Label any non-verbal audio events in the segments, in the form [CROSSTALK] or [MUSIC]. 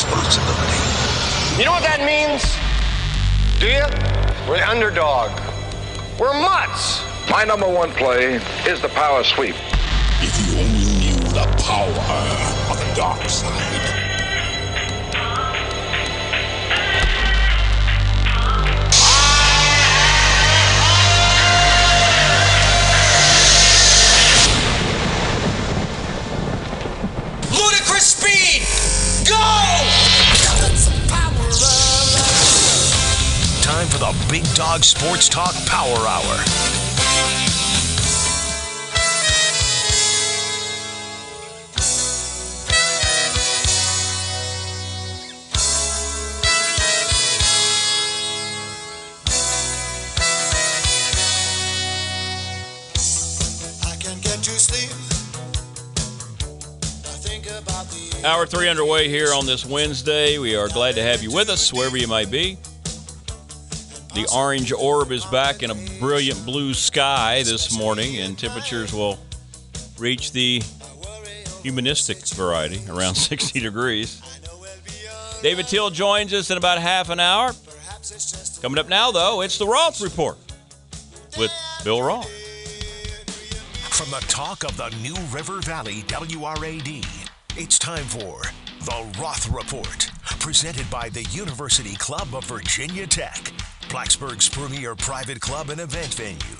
responsibility. You know what that means? Do you? We're the underdog. We're mutts. My number one play is the power sweep. If you only knew the power of the dark side. Go! Time for the Big Dog Sports Talk Power Hour. Hour three underway here on this Wednesday. We are glad to have you with us, wherever you might be. The orange orb is back in a brilliant blue sky this morning, and temperatures will reach the humanistic variety, around [LAUGHS] 60 degrees. David Teal joins us in about half an hour. Coming up now, though, it's the Roth Report with Bill Roth. From the talk of the New River Valley WRAD, it's time for the Roth Report, presented by the University Club of Virginia Tech, Blacksburg's premier private club and event venue.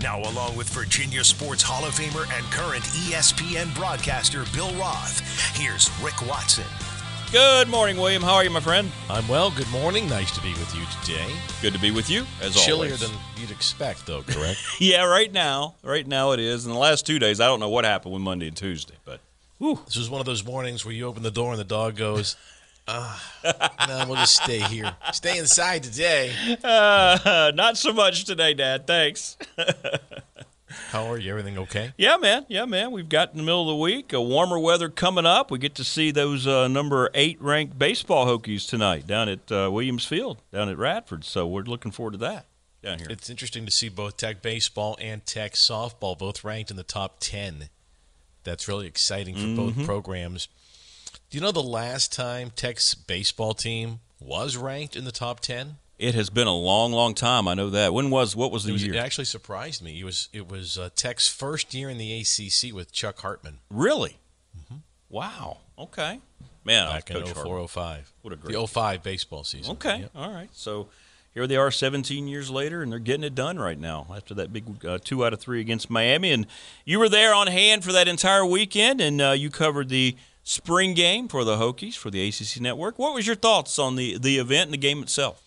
Now, along with Virginia Sports Hall of Famer and current ESPN broadcaster Bill Roth, here's Rick Watson. Good morning, William. How are you, my friend? I'm well. Good morning. Nice to be with you today. Good to be with you, as Chillier always. than you'd expect, though, correct? [LAUGHS] Yeah, right now. Right now it is. In the last two days, I don't know what happened with Monday and Tuesday, but this was one of those mornings where you open the door and the dog goes, ah, no, we'll just stay here. Stay inside today. uh, not so much today, Dad. Thanks. [LAUGHS] How are you? Everything okay? yeah, man. Yeah, man. We've got in the middle of the week, a warmer weather coming up. We get to see those uh, number eight ranked baseball Hokies tonight down at uh, Williams Field, down at Radford. So we're looking forward to that down here. It's interesting to see both Tech baseball and Tech softball both ranked in the top 10. That's really exciting for both programs. Do you know the last time Tech's baseball team was ranked in the top 10? It has been a long, long time. I know that. When was what was the It, was, year? it actually surprised me. It was it was uh, Tech's first year in the ACC with Chuck Hartman really? Wow. Okay. Man, back in Coach 04 05. What a great- The 05 baseball season. Okay, Yep. all right. So here they are, 17 years later, and they're getting it done right now after that big uh, two out of three against Miami. And you were there on hand for that entire weekend, and uh, you covered the spring game for the Hokies for the ACC Network. What was your thoughts on the the event and the game itself?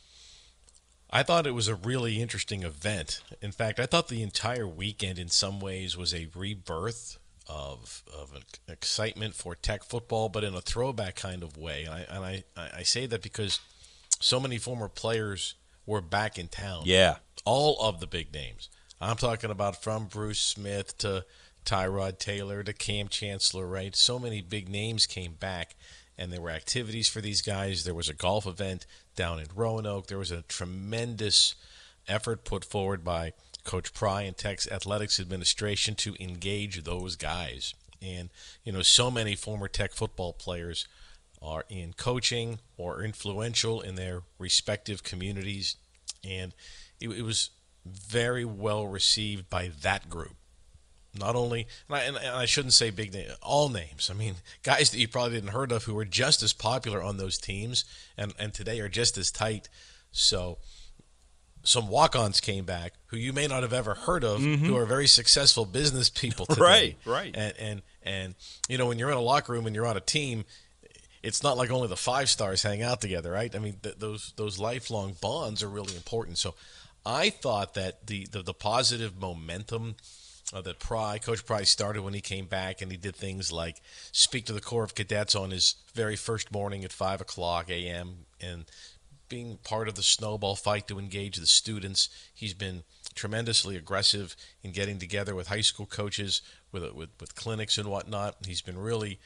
I thought it was a really interesting event. In fact, I thought the entire weekend, in some ways, was a rebirth of of excitement for Tech football, but in a throwback kind of way. And I and I, I say that because so many former players were back in town. Yeah, all of the big names. I'm talking about from Bruce Smith to Tyrod Taylor to Kam Chancellor, right? So many big names came back, and there were activities for these guys. There was a golf event down in Roanoke. There was a tremendous effort put forward by Coach Pry and Tech's athletics administration to engage those guys. And, you know, so many former Tech football players are in coaching or influential in their respective communities. And it, it was very well received by that group. Not only, and I, and I shouldn't say big name, all names. I mean, [LAUGHS] guys that you probably didn't heard of who were just as popular on those teams, and and today are just as tight. So, some walk-ons came back who you may not have ever heard of, who mm-hmm. are very successful business people [LAUGHS] today. Right, right. And and and you know, when you're in a locker room and you're on a team, it's not like only the five stars hang out together, right? I mean, th- those those lifelong bonds are really important. So, I thought that the the, the positive momentum uh, that Pry, Coach Pry, started when he came back, and he did things like speak to the Corps of Cadets on his very first morning at five o'clock a.m. and being part of the snowball fight to engage the students. He's been tremendously aggressive in getting together with high school coaches, with with, with clinics and whatnot. He's been really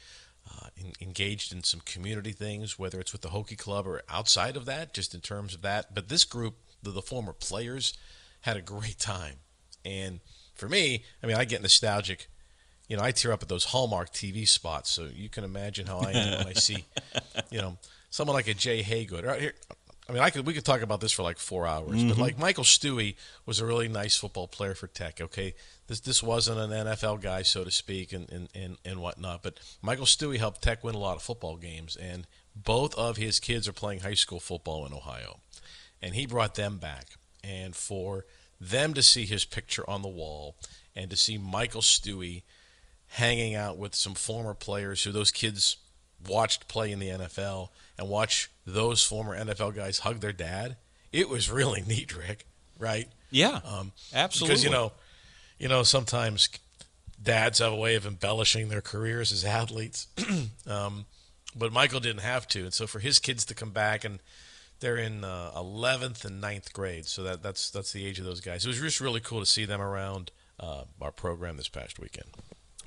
uh, in, engaged in some community things, whether it's with the Hokie Club or outside of that, just in terms of that. But this group, the, the former players, had a great time. And for me, I mean, I get nostalgic. You know, I tear up at those Hallmark TV spots, so you can imagine how I am when I see, [LAUGHS] you know, someone like a Jay Haygood. Right here, I mean, I could we could talk about this for like four hours, but mm-hmm. like Michael Stewie was a really nice football player for Tech. Okay, this this wasn't an NFL guy, so to speak, and and and, and whatnot. But Michael Stewie helped Tech win a lot of football games, and both of his kids are playing high school football in Ohio, and he brought them back, and for them to see his picture on the wall and to see Michael Stewie hanging out with some former players who those kids watched play in the NFL and watch those former NFL guys hug their dad. It was really [LAUGHS] neat, Rick. Right? Yeah, Um, absolutely. Because you know, you know, sometimes dads have a way of embellishing their careers as athletes, [CLEARS THROAT] um, but Michael didn't have to, and so for his kids to come back and they're in uh, 11th and 9th grade, so that that's that's the age of those guys. It was just really cool to see them around uh, our program this past weekend.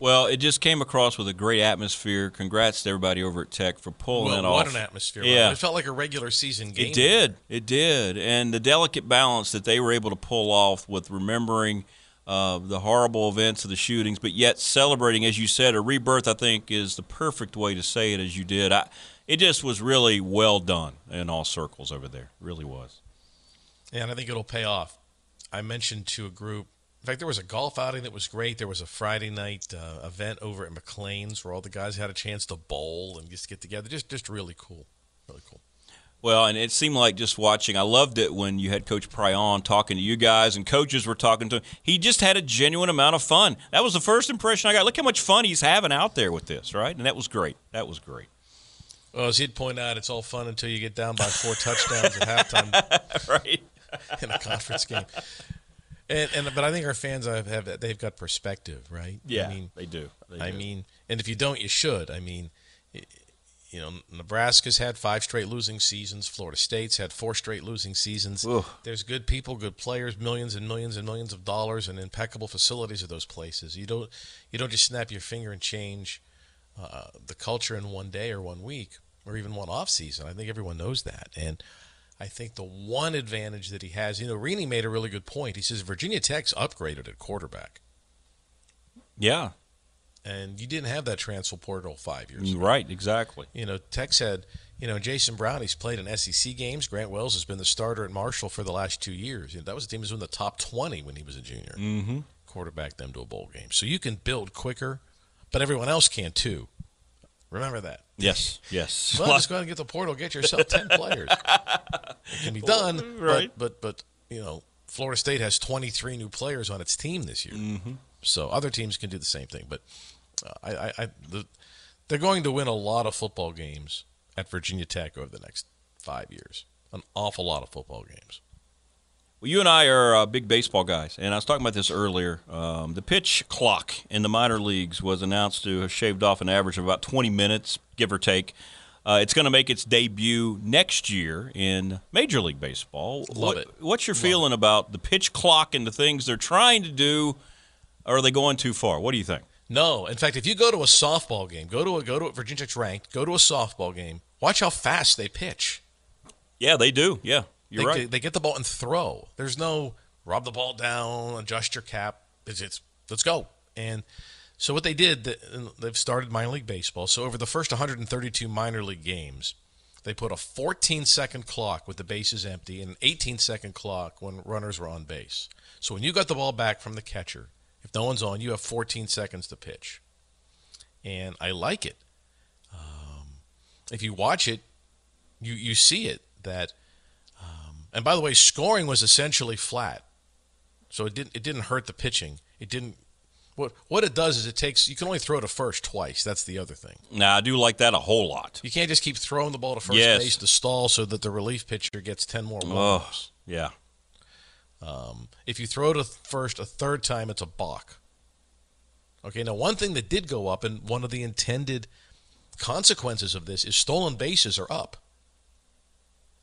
Well, it just came across with a great atmosphere. Congrats to everybody over at Tech for pulling it Well, what off. an atmosphere! Yeah. it felt like a regular season game. It did. It did. And the delicate balance that they were able to pull off with remembering uh, the horrible events of the shootings, but yet celebrating, as you said, a rebirth, I think, is the perfect way to say it as you did. I, it just was really well done in all circles over there. really was. Yeah, and I think it'll pay off. I mentioned to a group. In fact, there was a golf outing that was great. There was a Friday night uh, event over at McLean's where all the guys had a chance to bowl and just get together. Just, just really cool, really cool. Well, and it seemed like just watching. I loved it when you had Coach Pryon talking to you guys, and coaches were talking to him. He just had a genuine amount of fun. That was the first impression I got. Look how much fun he's having out there with this, right? And that was great. That was great. Well, as he'd point out, it's all fun until you get down by four touchdowns at halftime [LAUGHS] right. [LAUGHS] in a conference game. And, and but I think our fans have, have they've got perspective, right? Yeah, I mean, they do. They I do. mean, and if you don't, you should. I mean, you know, Nebraska's had five straight losing seasons. Florida State's had four straight losing seasons. Ugh. There's good people, good players, millions and millions and millions of dollars, and impeccable facilities at those places. You don't, you don't just snap your finger and change uh, the culture in one day or one week or even one off season. I think everyone knows that, and. I think the one advantage that he has, you know, Rini made a really good point. He says Virginia Tech's upgraded at quarterback, yeah, and you didn't have that transfer portal five years ago. right, exactly. You know, Tech said, you know, Jason Brown, he's played in SEC games. Grant Wells has been the starter at Marshall for the last two years. You know, that was a team that was in the top 20 when he was a junior. Mm-hmm. Quarterback them to a bowl game. So you can build quicker, but everyone else can too. Remember that. Yes, yes. Well, [LAUGHS] just go ahead and get the portal, get yourself 10 players. [LAUGHS] It can be done, Right. but, but, but, you know, Florida State has 23 new players on its team this year. Mhm. So other teams can do the same thing. But uh, I, I, I the, they're going to win a lot of football games at Virginia Tech over the next five years. An awful lot of football games. Well, you and I are uh, big baseball guys, and I was talking about this earlier. Um, the pitch clock in the minor leagues was announced to have shaved off an average of about 20 minutes, give or take. Uh, it's going to make its debut next year in Major League Baseball. Love What- it. What's your feeling about the pitch clock and the things they're trying to do? Or are they going too far? What do you think? No, in fact, if you go to a softball game, go to a go to a Virginia Tech's ranked, go to a softball game, watch how fast they pitch. Yeah, they do. Yeah, you're they, right. They, get the ball and throw. There's no rub the ball down, adjust your cap. It's, it's let's go. And so what they did, they've started minor league baseball. So over the first 132 minor league games, they put a 14 second clock with the bases empty and an 18 second clock when runners were on base. So when you got the ball back from the catcher, if no one's on, you have 14 seconds to pitch. And I like it. Um, if you watch it, you you see it that and by the way, scoring was essentially flat, so it didn't it didn't hurt the pitching. It didn't. What what it does is it takes you can only throw to first twice. That's the other thing. now, I do like that a whole lot. You can't just keep throwing the ball to first Yes. base to stall so that the relief pitcher gets ten more Oh, yeah. Um, if you throw to first a third time, it's a balk. Okay, now one thing that did go up, and one of the intended consequences of this is stolen bases are up.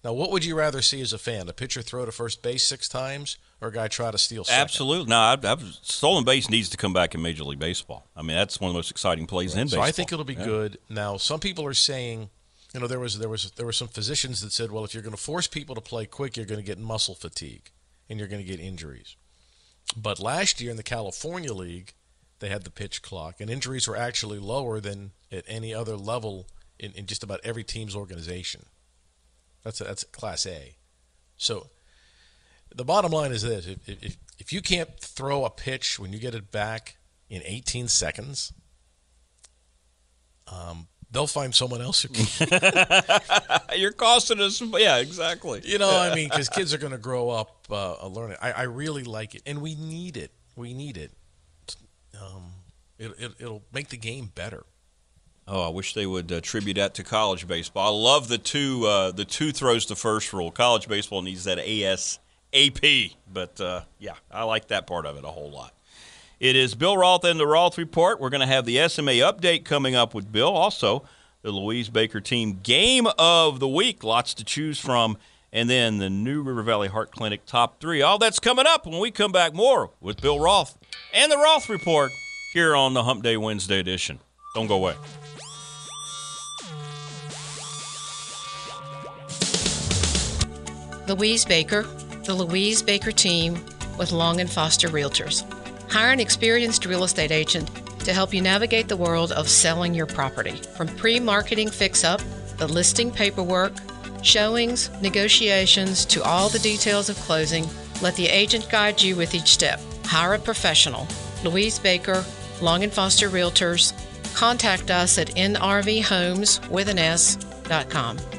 Now, what would you rather see as a fan? A pitcher throw to first base six times, or a guy try to steal second? Absolutely. No, I've, I've, stolen base needs to come back in Major League Baseball. I mean, that's one of the most exciting plays in So baseball. So I think it'll be Yeah. good. Now, some people are saying, you know, there was there was there were some physicians that said, well, if you're going to force people to play quick, you're going to get muscle fatigue and you're going to get injuries. But last year in the California League, they had the pitch clock, and injuries were actually lower than at any other level in, in just about every team's organization. That's a, that's a class A. So the bottom line is this: if, if if you can't throw a pitch when you get it back in 18 seconds, um, they'll find someone else who can. [LAUGHS] [LAUGHS] You're costing us. Yeah, exactly. You know, I mean, [LAUGHS] because kids are going to grow up uh, learning. I, I really like it, and we need it. We need it. Um, it, it it'll make the game better. Oh, I wish they would attribute that to college baseball. I love the two uh, the two throws to first rule. College baseball needs that ASAP, but uh, yeah, I like that part of it a whole lot. It is Bill Roth and the Roth Report. We're going to have the SMA update coming up with Bill. Also, the Louise Baker team game of the week. Lots to choose from. And then the new River Valley Heart Clinic top three. All that's coming up when we come back more with Bill Roth and the Roth Report here on the Hump Day Wednesday edition. Don't go away. Louise Baker, the Louise Baker team with Long and Foster Realtors. Hire an experienced real estate agent to help you navigate the world of selling your property. From pre marketing fix up, the listing paperwork, showings, negotiations, to all the details of closing, let the agent guide you with each step. Hire a professional. Louise Baker, Long and Foster Realtors. Contact us at nrvhomes with an.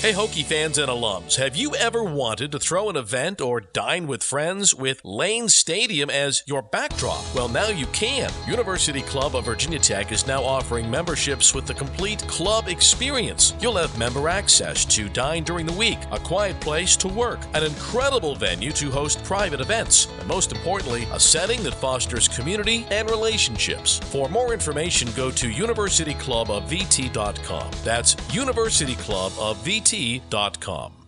Hey, Hokie fans and alums, have you ever wanted to throw an event or dine with friends with Lane Stadium as your backdrop? Well, now you can. University Club of Virginia Tech is now offering memberships with the complete club experience. You'll have member access to dine during the week, a quiet place to work, an incredible venue to host private events, and most importantly, a setting that fosters community and relationships. For more information, go to universityclubofvt.com. That's University Club of VT ft.com.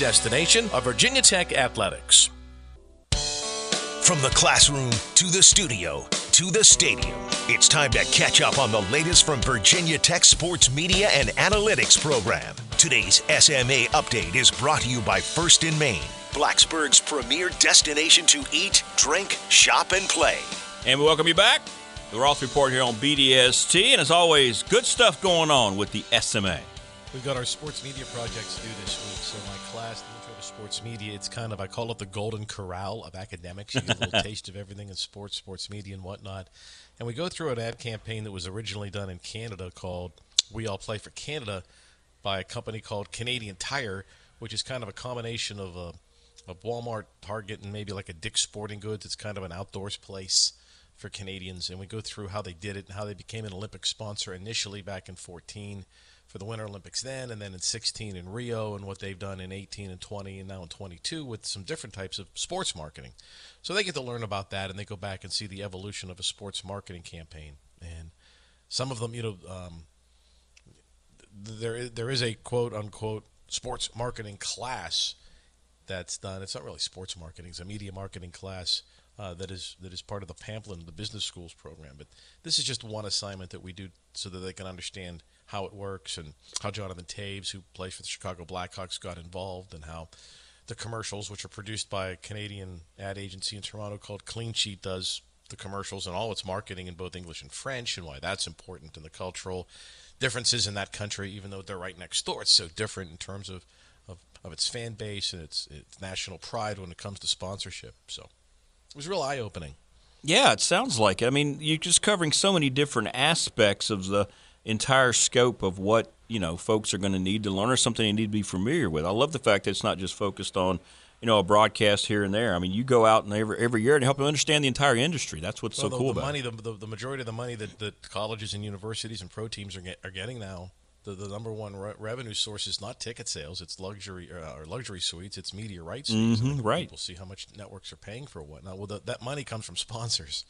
destination of Virginia Tech Athletics. From the classroom to the studio to the stadium, it's time to catch up on the latest from Virginia Tech Sports Media and Analytics program. Today's SMA update is brought to you by First & Main, Blacksburg's premier destination to eat, drink, shop, and play. And we welcome you back. The Roth Report here on BDST. And as always, good stuff going on with the SMA. We've got our sports media projects due this week. So my class, the intro to sports media, it's kind of I call it the golden corral of academics. You get a little [LAUGHS] taste of everything in sports, sports media, and whatnot. And we go through an ad campaign that was originally done in Canada called "We All Play for Canada" by a company called Canadian Tire, which is kind of a combination of a, a Walmart, Target, and maybe like a Dick's Sporting Goods. It's kind of an outdoors place for Canadians, and we go through how they did it and how they became an Olympic sponsor initially back in 14 for the Winter Olympics then, and then in 16 in Rio, and what they've done in 18 and 20, and now in 22 with some different types of sports marketing. So they get to learn about that, and they go back and see the evolution of a sports marketing campaign. And some of them, you know, um, there there is a quote unquote sports marketing class that's done. It's not really sports marketing; it's a media marketing class uh, that is that is part of the Pamplin, the business schools program. But this is just one assignment that we do so that they can understand how it works and how Jonathan Toews, who plays for the Chicago Blackhawks, got involved, and how the commercials, which are produced by a Canadian ad agency in Toronto called Clean Sheet, does the commercials and all its marketing in both English and French, and why that's important and the cultural differences in that country, even though they're right next door. It's so different in terms of, of, of its fan base and its, its national pride when it comes to sponsorship. So it was real eye opening. Yeah, it sounds like it. I mean, you're just covering so many different aspects of the entire scope of what you know folks are going to need to learn or something they need to be familiar with. I love the fact that it's not just focused on you know a broadcast here and there. I mean, you go out and every every year and help them understand the entire industry. That's what's well, so the, cool the about money, it. The, the, the majority of the money that, that colleges and universities and pro teams are, get, are getting now, the, the number one re- revenue source is not ticket sales. It's luxury uh, or luxury suites. It's media rights. Mhm, And right. People see how much networks are paying for what. Now, well, the, that money comes from [LAUGHS] sponsors,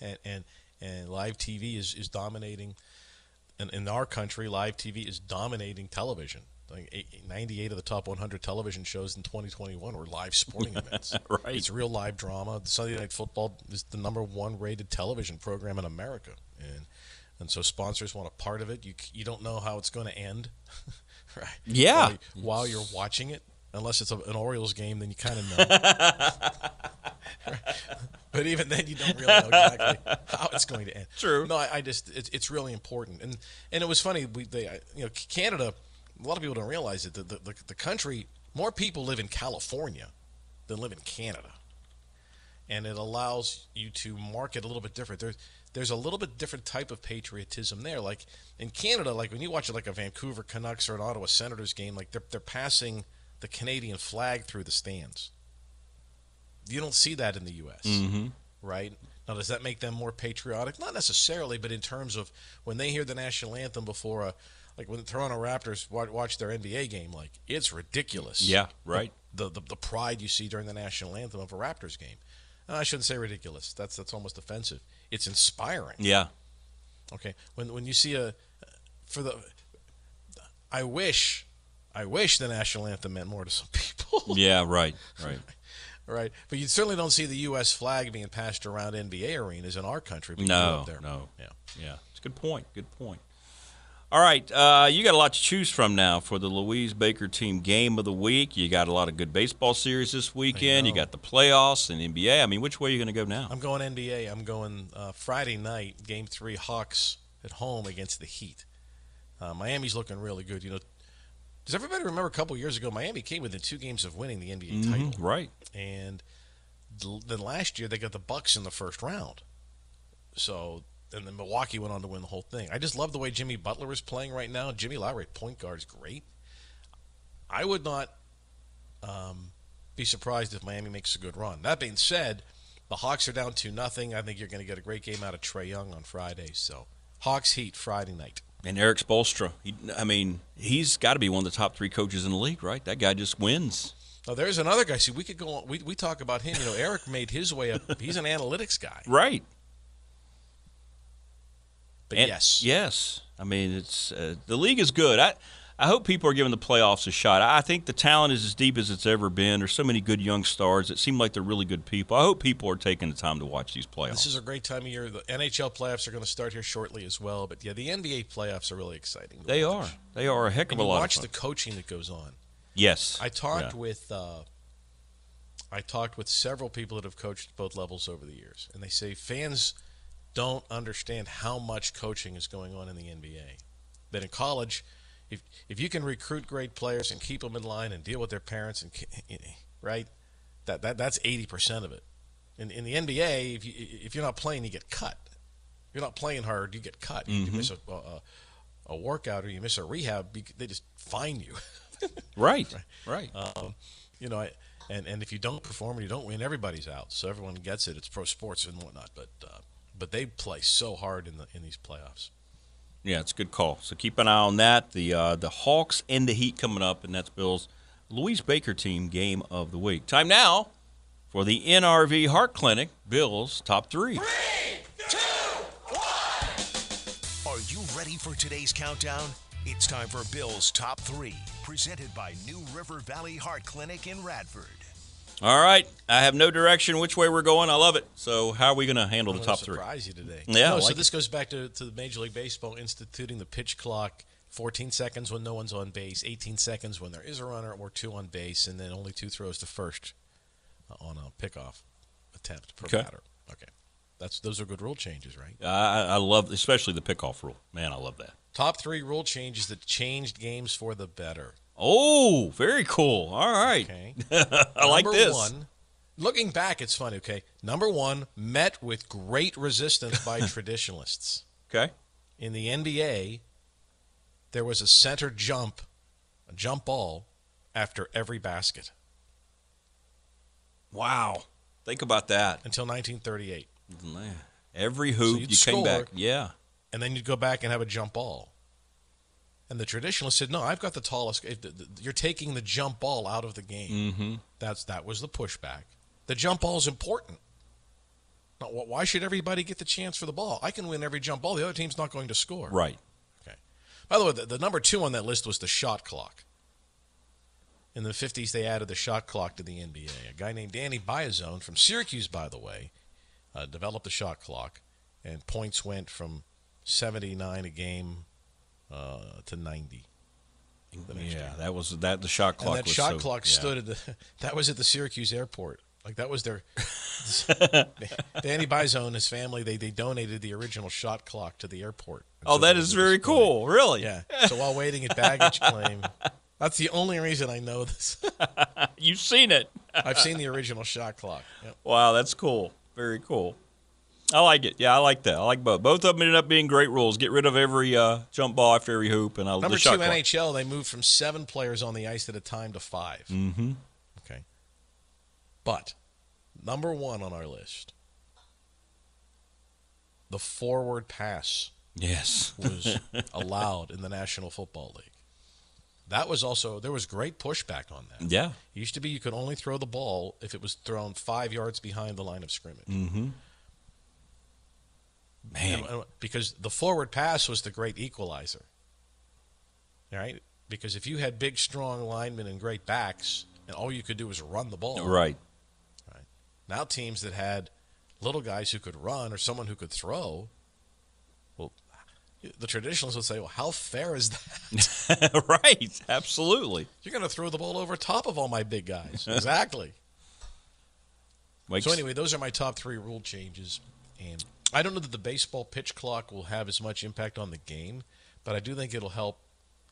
and and and live TV is is dominating in, in our country, live TV is dominating television. Like eight- 98 of the top 100 television shows in 2021 were live sporting [LAUGHS] events. Right. It's real live drama. Sunday Night Football is the number one rated television program in America, and and so sponsors want a part of it. You you don't know how it's going to end, [LAUGHS] right? Yeah. While, while you're watching it, unless it's a, an Orioles game, then you kind of know. [LAUGHS] but even then, you don't really know exactly [LAUGHS] how it's going to end. True. No, I, I just it's, it's really important, and and it was funny. We they you know Canada. A lot of people don't realize it. The, the, the, the country more people live in California than live in Canada, and it allows you to market a little bit different. There's there's a little bit different type of patriotism there. Like in Canada, like when you watch like a Vancouver Canucks or an Ottawa Senators game, like they're they're passing the Canadian flag through the stands. You don't see that in the U.S. Mm-hmm. right? Now, does that make them more patriotic? Not necessarily, but in terms of when they hear the national anthem before a, like when the Toronto Raptors watch their NBA game, like it's ridiculous. Yeah, right. The the, the pride you see during the national anthem of a Raptors game. Uh, I shouldn't say ridiculous. That's that's almost offensive. It's inspiring. Yeah. Okay. When when you see a for the I wish I wish the national anthem meant more to some people. Yeah, [LAUGHS] right, right. Right. But you certainly don't see the US flag being passed around NBA arenas in our country. but you do No, there. no. Yeah. Yeah, it's a good point. Good point. All right, uh, you got a lot to choose from now for the Louise Baker team game of the week. You got a lot of good baseball series this weekend. You got the playoffs and NBA. I mean, which way are you going to go now? I'm going NBA. I'm going uh, Friday night, game three, Hawks at home against the Heat. Uh, Miami's looking really good. You know, does everybody remember a couple years ago, Miami came within two games of winning the NBA title? Mhm, right. And then last year they got the Bucks in the first round. So and then Milwaukee went on to win the whole thing. I just love the way Jimmy Butler is playing right now. Jimmy Lowry point guard is great. I would not um, be surprised if Miami makes a good run. That being said, the Hawks are down to nothing. I think you're going to get a great game out of Trae Young on Friday. So Hawks Heat Friday night. And Erik Spoelstra. He, I mean, he's got to be one of the top three coaches in the league, right? That guy just wins. Now there's another guy. See, we could go on. We, we talk about him. You know, Eric made his way up. He's an analytics guy. Right. But And- yes, Yes. I mean, it's uh, the league is good. I I hope people are giving the playoffs a shot. I think the talent is as deep as it's ever been. There's so many good young stars. It seem like they're really good people. I hope people are taking the time to watch these playoffs. This is a great time of year. The NHL playoffs are going to start here shortly as well. But yeah, the NBA playoffs are really exciting. they watch. are. They are a heck of And a you lot watch of the coaching that goes on. yes. I talked Yeah. with uh, I talked with several people that have coached both levels over the years, and they say fans don't understand how much coaching is going on in the NBA. That in college, if if you can recruit great players and keep them in line and deal with their parents and right, that that that's eighty percent of it. In in the NBA, if you if you're not playing, you get cut. If you're not playing hard, you get cut. You Mhm. miss a, a a workout or you miss a rehab, they just fine you. [LAUGHS] Right. Right. Um, you know, I- and and if you don't perform and you don't win, everybody's out. So everyone gets it. It's pro sports and whatnot. But uh, but they play so hard in the in these playoffs. Yeah, it's a good call. So keep an eye on that. The uh, the Hawks and the Heat coming up, and that's Bill's Louise Baker team game of the week. Time now for the NRV Heart Clinic. Bill's top three. three two, one. Are you ready for today's countdown? It's time for Bill's Top 3, presented by New River Valley Heart Clinic in Radford. All right, I have no direction which way we're going. I love it. So how are we going to handle the top three? surprise you today. Yeah, No, I so like this goes back to, to the Major League Baseball instituting the pitch clock. 14 seconds when no one's on base, 18 seconds when there is a runner or two on base, and then only two throws to first uh, on a pickoff attempt per Okay. batter. Okay, that's those are good rule changes, right? I, I love, especially the pickoff rule. Man, I love that. Top three rule changes that changed games for the better. Oh, very cool. All right, Okay. [LAUGHS] I like Number this. One, looking back, it's funny. Okay, number one met with great resistance by [LAUGHS] traditionalists. Okay. In the NBA, there was a center jump, a jump ball, after every basket Wow, think about that. until 1938, Man, Every hoop you'd came back. score. Yeah. and then you'd go back and have a jump ball. And the traditionalist said, "No, I've got the tallest. if the- the- You're taking the jump ball out of the game." Mm-hmm. That's that was the pushback. The jump ball is important. Now, why should everybody get the chance for the ball? I can win every jump ball. The other team's not going to score. Right. Okay. By the way, the, the number two on that list was the shot clock. In the 50s, they added the shot clock to the NBA. A guy named Danny Biasone from Syracuse, by the way, uh, developed the shot clock, and points went from 79 a game uh, to 90. Yeah, year. that was that. The shot clock. and that was shot so- clock yeah. stood at the. [LAUGHS] That was at the Syracuse airport. Like that was their. [LAUGHS] Danny Biasone and his family they they donated the original shot clock to the airport. Oh, so that is very cool. Really? Yeah. So while waiting at baggage claim, [LAUGHS] that's the only reason I know this. You've seen it. I've seen the original shot clock. Yep. Wow, that's cool. Very cool. I like it. Yeah, I like that. I like both. Both of them ended up being great rules. Get rid of every uh, jump ball after every hoop, and I Number the two shot clock. NHL, they moved from seven players on the ice at a time to 5 Mm-hmm. Okay. But number one on our list, the forward pass Yes. was [LAUGHS] allowed in the National Football League. That was also there was great pushback on that. Yeah. It used to be you could only throw the ball if it was thrown five yards behind the line of scrimmage. Mm-hmm. Man. And- because the forward pass was the great equalizer. All right? Because if you had big, strong linemen and great backs, and all you could do was run the ball. Right. Now teams that had little guys who could run or someone who could throw, well, the traditionalists would say, well, how fair is that? [LAUGHS] right. Absolutely. You're going to throw the ball over top of all my big guys. [LAUGHS] exactly. Makes- So anyway, those are my top three rule changes, and I don't know that the baseball pitch clock will have as much impact on the game, but I do think it'll help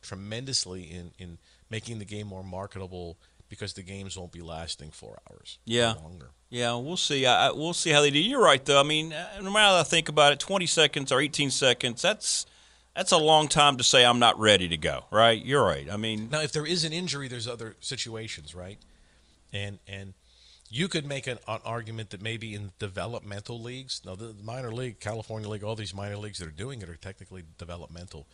tremendously in in making the game more marketable because the games won't be lasting four hours. Yeah. longer. Yeah, we'll see. I, I- we'll see how they do. You're right, though. I mean, uh, no matter how I think about it, 20 seconds or 18 seconds, that's that's a long time to say I'm not ready to go. Right? You're right. I mean, Now, if there is an injury, there's other situations, right? And and you could make an, an argument that maybe in developmental leagues, now the minor league, California league, all these minor leagues that are doing it are technically developmental.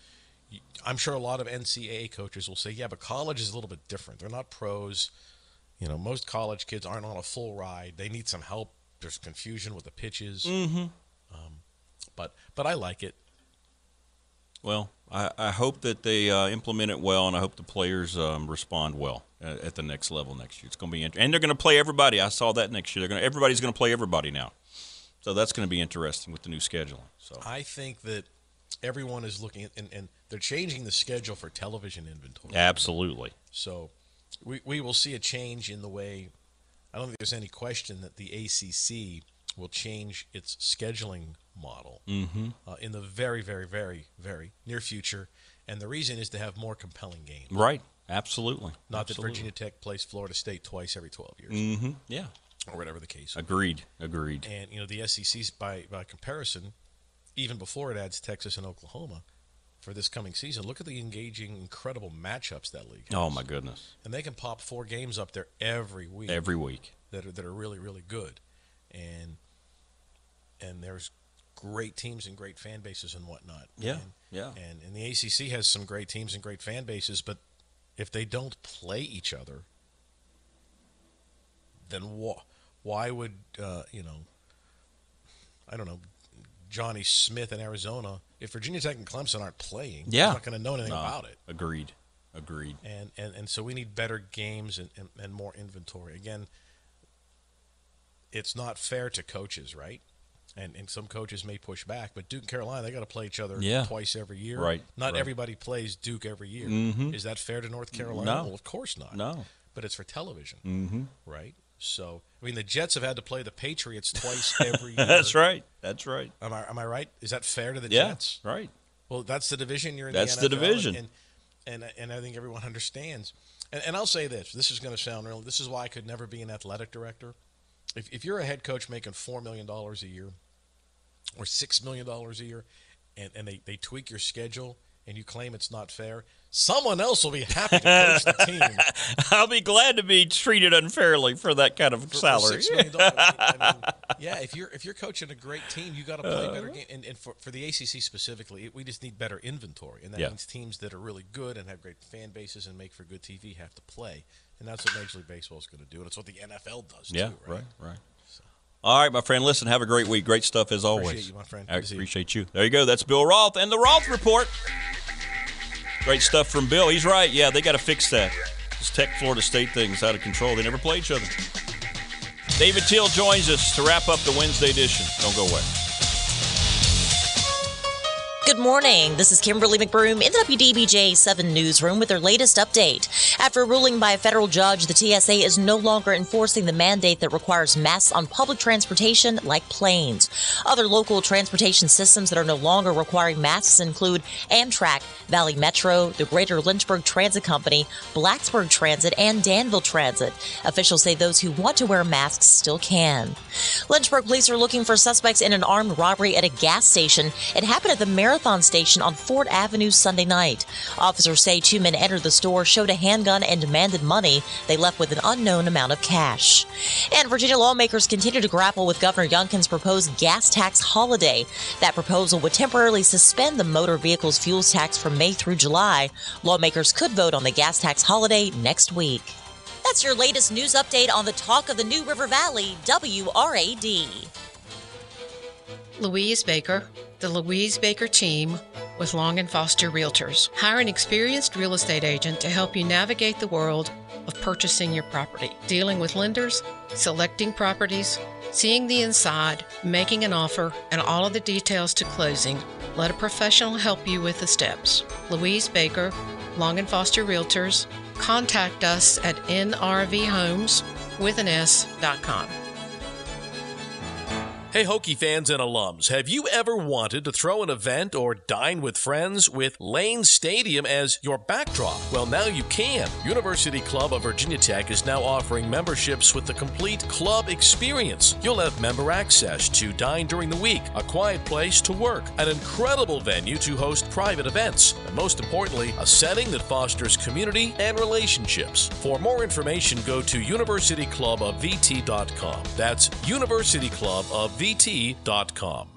I'm sure a lot of NCAA coaches will say, yeah, but college is a little bit different. They're not pros. You know, most college kids aren't on a full ride. They need some help. There's confusion with the pitches. Mhm. Um, but but I like it. Well, I, I hope that they uh, implement it well, and I hope the players um, respond well at, at the next level next year. It's going to be, interesting, and they're going to play everybody. I saw that next year. They're going to everybody's going to play everybody now, so that's going to be interesting with the new scheduling. So I think that everyone is looking at, and, and they're changing the schedule for television inventory. absolutely, So we, we will see a change in the way, I don't think there's any question that the ACC will change its scheduling model Mhm. uh, in the very, very, very, very near future. And the reason is to have more compelling games. right? Absolutely. Not Absolutely. that Virginia Tech plays Florida State twice every 12 years, Mm-hmm. Yeah. or whatever the case. Agreed. Agreed. And you know the SEC's by by comparison, even before it adds Texas and Oklahoma for this coming season. Look at the engaging, incredible matchups that league. Has. Oh my goodness! And they can pop four games up there every week. Every week. that are that are really really good, and and there's great teams and great fan bases and whatnot. Yeah, And, yeah. And and the ACC has some great teams and great fan bases, but if they don't play each other, then wh- why would uh, you know? I don't know. Johnny Smith in Arizona. If Virginia Tech and Clemson aren't playing, Yeah. he's not going to know anything No, about it. Agreed. Agreed. And, and and so we need better games and, and, and more inventory. Again, it's not fair to coaches, right? And and some coaches may push back, but Duke and Carolina they got to play each other Yeah. twice every year. Right, Not right. everybody plays Duke every year. Mhm. Is that fair to North Carolina? No. Well, of course not. No. But it's for television, Mm-hmm. right? So I mean, the Jets have had to play the Patriots [LAUGHS] twice every [LAUGHS] year. That's right. That's right. Am I am I right? Is that fair to the Yeah. Jets? Right. Well, that's the division you're in. That's the, the NFL, division. and and and I think everyone understands. And, and I'll say this: this is going to sound real. This is why I could never be an athletic director. If if you're a head coach making four million dollars a year, or six million dollars a year, and and they they tweak your schedule and you claim it's not fair, someone else will be happy to coach the [LAUGHS] team. I'll be glad to be treated unfairly for that kind of for- for salary. $6 million. I mean, [LAUGHS] yeah, if you're if you're coaching a great team, you got to play Uh. better game. And, and for, for the ACC specifically, it, we just need better inventory, and that Yeah. means teams that are really good and have great fan bases and make for good TV have to play, and that's what Major League Baseball is going to do, and it's what the NFL does Yeah. too. Right, right. Right. All right, my friend. Listen, have a great week. Great stuff as always. Appreciate you, my friend. I you. appreciate you. There you go. That's Bill Roth and the Roth Report. Great stuff from Bill. He's right. Yeah, they got to fix that. This Tech Florida State thing's out of control. They never play each other. David Teal joins us to wrap up the Wednesday edition. Don't go away. Morning. This is Kimberly McBroom in the WDBJ 7 newsroom with their latest update. After a ruling by a federal judge, the TSA is no longer enforcing the mandate that requires masks on public transportation like planes. Other local transportation systems that are no longer requiring masks include Amtrak, Valley Metro, the Greater Lynchburg Transit Company, Blacksburg Transit, and Danville Transit. Officials say those who want to wear masks still can. Lynchburg police are looking for suspects in an armed robbery at a gas station. It happened at the Marathon Station on Fort Avenue Sunday night. Officers say two men entered the store, showed a handgun, and demanded money. They left with an unknown amount of cash. And Virginia lawmakers continue to grapple with Governor Youngkin's proposed gas tax holiday. That proposal would temporarily suspend the motor vehicles fuel tax from May through July. Lawmakers could vote on the gas tax holiday next week. That's your latest news update on the talk of the New River Valley, WRAD. Louise Baker, the Louise Baker team with Long and Foster Realtors. Hire an experienced real estate agent to help you navigate the world of purchasing your property, dealing with lenders, selecting properties, seeing the inside, making an offer, and all of the details to closing. Let a professional help you with the steps. Louise Baker, Long and Foster Realtors. Contact us at nrvhomes with an S.com. Hey, Hokie fans and alums, have you ever wanted to throw an event or dine with friends with Lane Stadium as your backdrop? Well, now you can. University Club of Virginia Tech is now offering memberships with the complete club experience. You'll have member access to dine during the week, a quiet place to work, an incredible venue to host private events, and most importantly, a setting that fosters community and relationships. For more information, go to universityclubofvt.com. That's University Club of vt.com.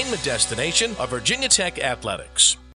entertainment destination of Virginia Tech Athletics.